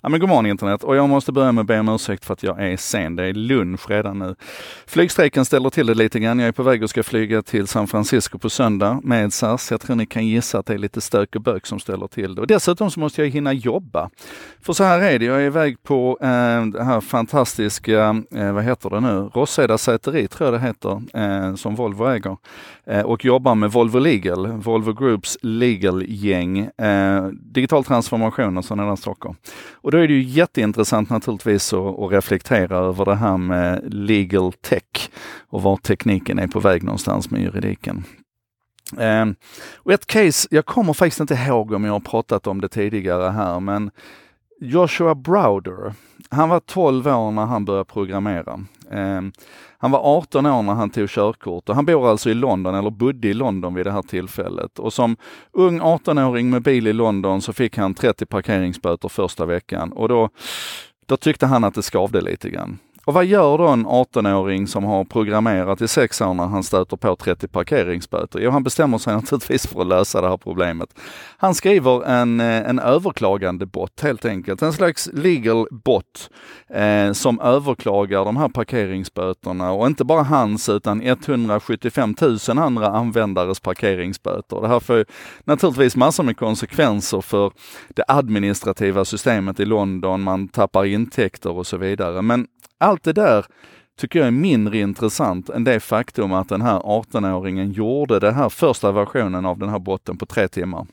Ja, men god morgon internet och jag måste börja med att be om ursäkt för att jag är sen. Det är lunch redan nu. Flygstrejken ställer till det lite grann. Jag är på väg och ska flyga till San Francisco på söndag med SAS. Jag tror ni kan gissa att det är lite stök och bök som ställer till det. Och dessutom så måste jag hinna jobba. För så här är det, jag är iväg på eh, det här fantastiska, eh, vad heter det nu, Rosseda säteri tror jag det heter, eh, som Volvo äger. Eh, och jobbar med Volvo Legal, Volvo Groups legal-gäng, eh, digital transformation och sådana där saker. Och då är det ju jätteintressant naturligtvis att, att reflektera över det här med legal tech och var tekniken är på väg någonstans med juridiken. Ehm, och ett case, jag kommer faktiskt inte ihåg om jag har pratat om det tidigare här, men Joshua Browder, han var 12 år när han började programmera. Ehm, han var 18 år när han tog körkort och han bor alltså i London, eller bodde i London vid det här tillfället. Och som ung 18-åring med bil i London så fick han 30 parkeringsböter första veckan och då, då tyckte han att det skavde lite grann. Och vad gör då en 18-åring som har programmerat i sex år när han stöter på 30 parkeringsböter? Jo, han bestämmer sig naturligtvis för att lösa det här problemet. Han skriver en, eh, en överklagande bot helt enkelt, en slags legal bot eh, som överklagar de här parkeringsböterna och inte bara hans utan 175 000 andra användares parkeringsböter. Det här får naturligtvis massor med konsekvenser för det administrativa systemet i London, man tappar intäkter och så vidare. Men allt det där tycker jag är mindre intressant än det faktum att den här 18-åringen gjorde den här första versionen av den här botten på tre timmar.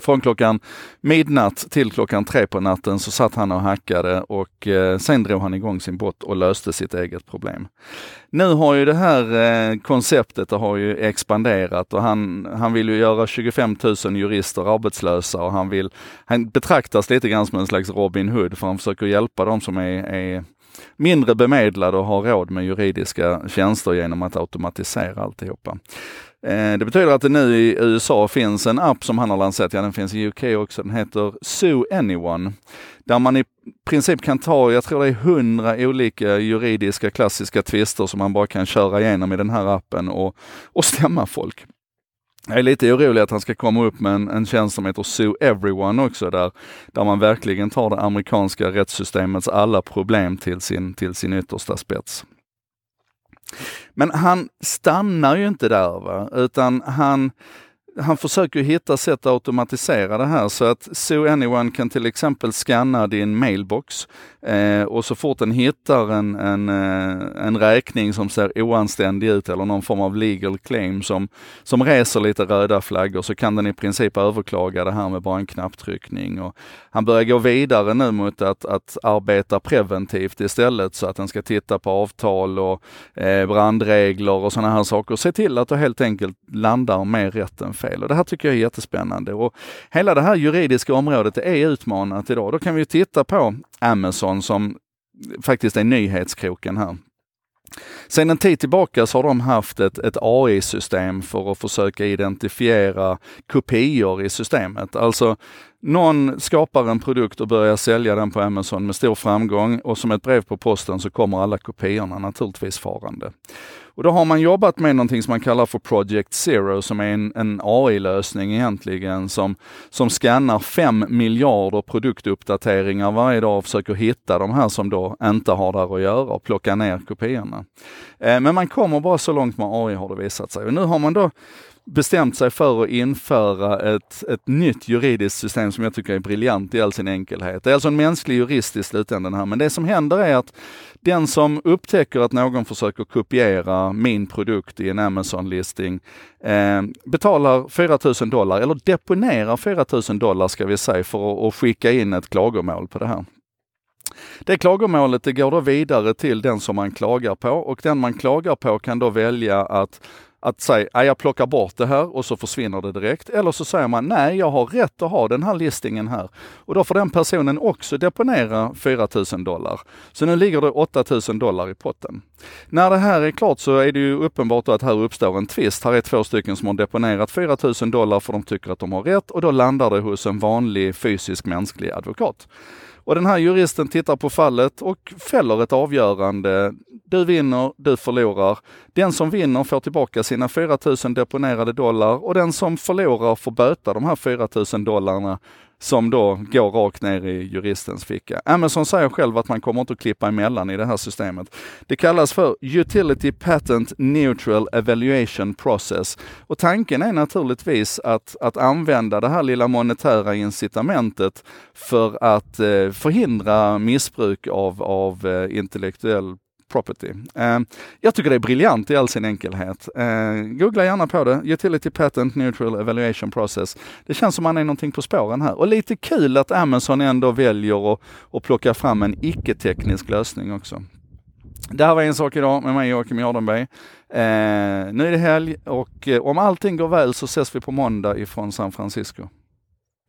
Från klockan midnatt till klockan tre på natten så satt han och hackade och eh, sen drog han igång sin bot och löste sitt eget problem. Nu har ju det här eh, konceptet det har ju expanderat och han, han vill ju göra 25 000 jurister arbetslösa och han vill, han betraktas lite grann som en slags Robin Hood för han försöker hjälpa de som är, är mindre bemedlade och har råd med juridiska tjänster genom att automatisera alltihopa. Eh, det betyder att det nu i USA finns en app som han har lanserat, ja den finns i UK också, den heter Sue Anyone. Där man i princip kan ta, jag tror det är hundra olika juridiska klassiska tvister som man bara kan köra igenom i den här appen och, och stämma folk. Jag är lite orolig att han ska komma upp med en, en tjänst som heter Sue Everyone också, där, där man verkligen tar det amerikanska rättssystemets alla problem till sin, till sin yttersta spets. Men han stannar ju inte där, va? utan han, han försöker hitta sätt att automatisera det här så att So Anyone kan till exempel scanna din mailbox eh, och så fort den hittar en, en, eh, en räkning som ser oanständig ut eller någon form av legal claim som, som reser lite röda flaggor så kan den i princip överklaga det här med bara en knapptryckning. Och han börjar gå vidare nu mot att, att arbeta preventivt istället så att den ska titta på avtal och eh, brandregler och sådana här saker. Se till att du helt enkelt landar mer rätt än fel fel. Och det här tycker jag är jättespännande. Och hela det här juridiska området är utmanat idag. Då kan vi titta på Amazon som faktiskt är nyhetskroken här. Sen en tid tillbaka så har de haft ett, ett AI-system för att försöka identifiera kopior i systemet. Alltså någon skapar en produkt och börjar sälja den på Amazon med stor framgång och som ett brev på posten så kommer alla kopiorna naturligtvis farande. Och då har man jobbat med någonting som man kallar för Project Zero som är en, en AI-lösning egentligen som, som skannar 5 miljarder produktuppdateringar varje dag och försöker hitta de här som då inte har där att göra och plocka ner kopiorna. Eh, men man kommer bara så långt med AI har det visat sig. Och nu har man då bestämt sig för att införa ett, ett nytt juridiskt system som jag tycker är briljant i all sin enkelhet. Det är alltså en mänsklig jurist i slutändan här, men det som händer är att den som upptäcker att någon försöker kopiera min produkt i en Amazon-listing eh, betalar 4000 dollar, eller deponerar 4000 dollar ska vi säga, för att, att skicka in ett klagomål på det här. Det klagomålet det går då vidare till den som man klagar på och den man klagar på kan då välja att att säga, jag plockar bort det här och så försvinner det direkt. Eller så säger man, nej jag har rätt att ha den här listingen här. Och då får den personen också deponera 4 000 dollar. Så nu ligger det 8 000 dollar i potten. När det här är klart så är det ju uppenbart att här uppstår en tvist. Här är två stycken som har deponerat 4 000 dollar för de tycker att de har rätt och då landar det hos en vanlig fysisk mänsklig advokat. Och den här juristen tittar på fallet och fäller ett avgörande. Du vinner, du förlorar. Den som vinner får tillbaka sina 4 000 deponerade dollar och den som förlorar får böta de här 4 000 dollarna som då går rakt ner i juristens ficka. Amazon säger själv att man kommer inte att klippa emellan i det här systemet. Det kallas för Utility Patent Neutral Evaluation Process och tanken är naturligtvis att, att använda det här lilla monetära incitamentet för att eh, förhindra missbruk av, av eh, intellektuell property. Eh, jag tycker det är briljant i all sin enkelhet. Eh, googla gärna på det. Utility Patent Neutral Evaluation Process. Det känns som man är någonting på spåren här. Och lite kul att Amazon ändå väljer att, att plocka fram en icke-teknisk lösning också. Det här var en sak idag med mig Joakim Jardenberg. Eh, nu är det helg och eh, om allting går väl så ses vi på måndag ifrån San Francisco.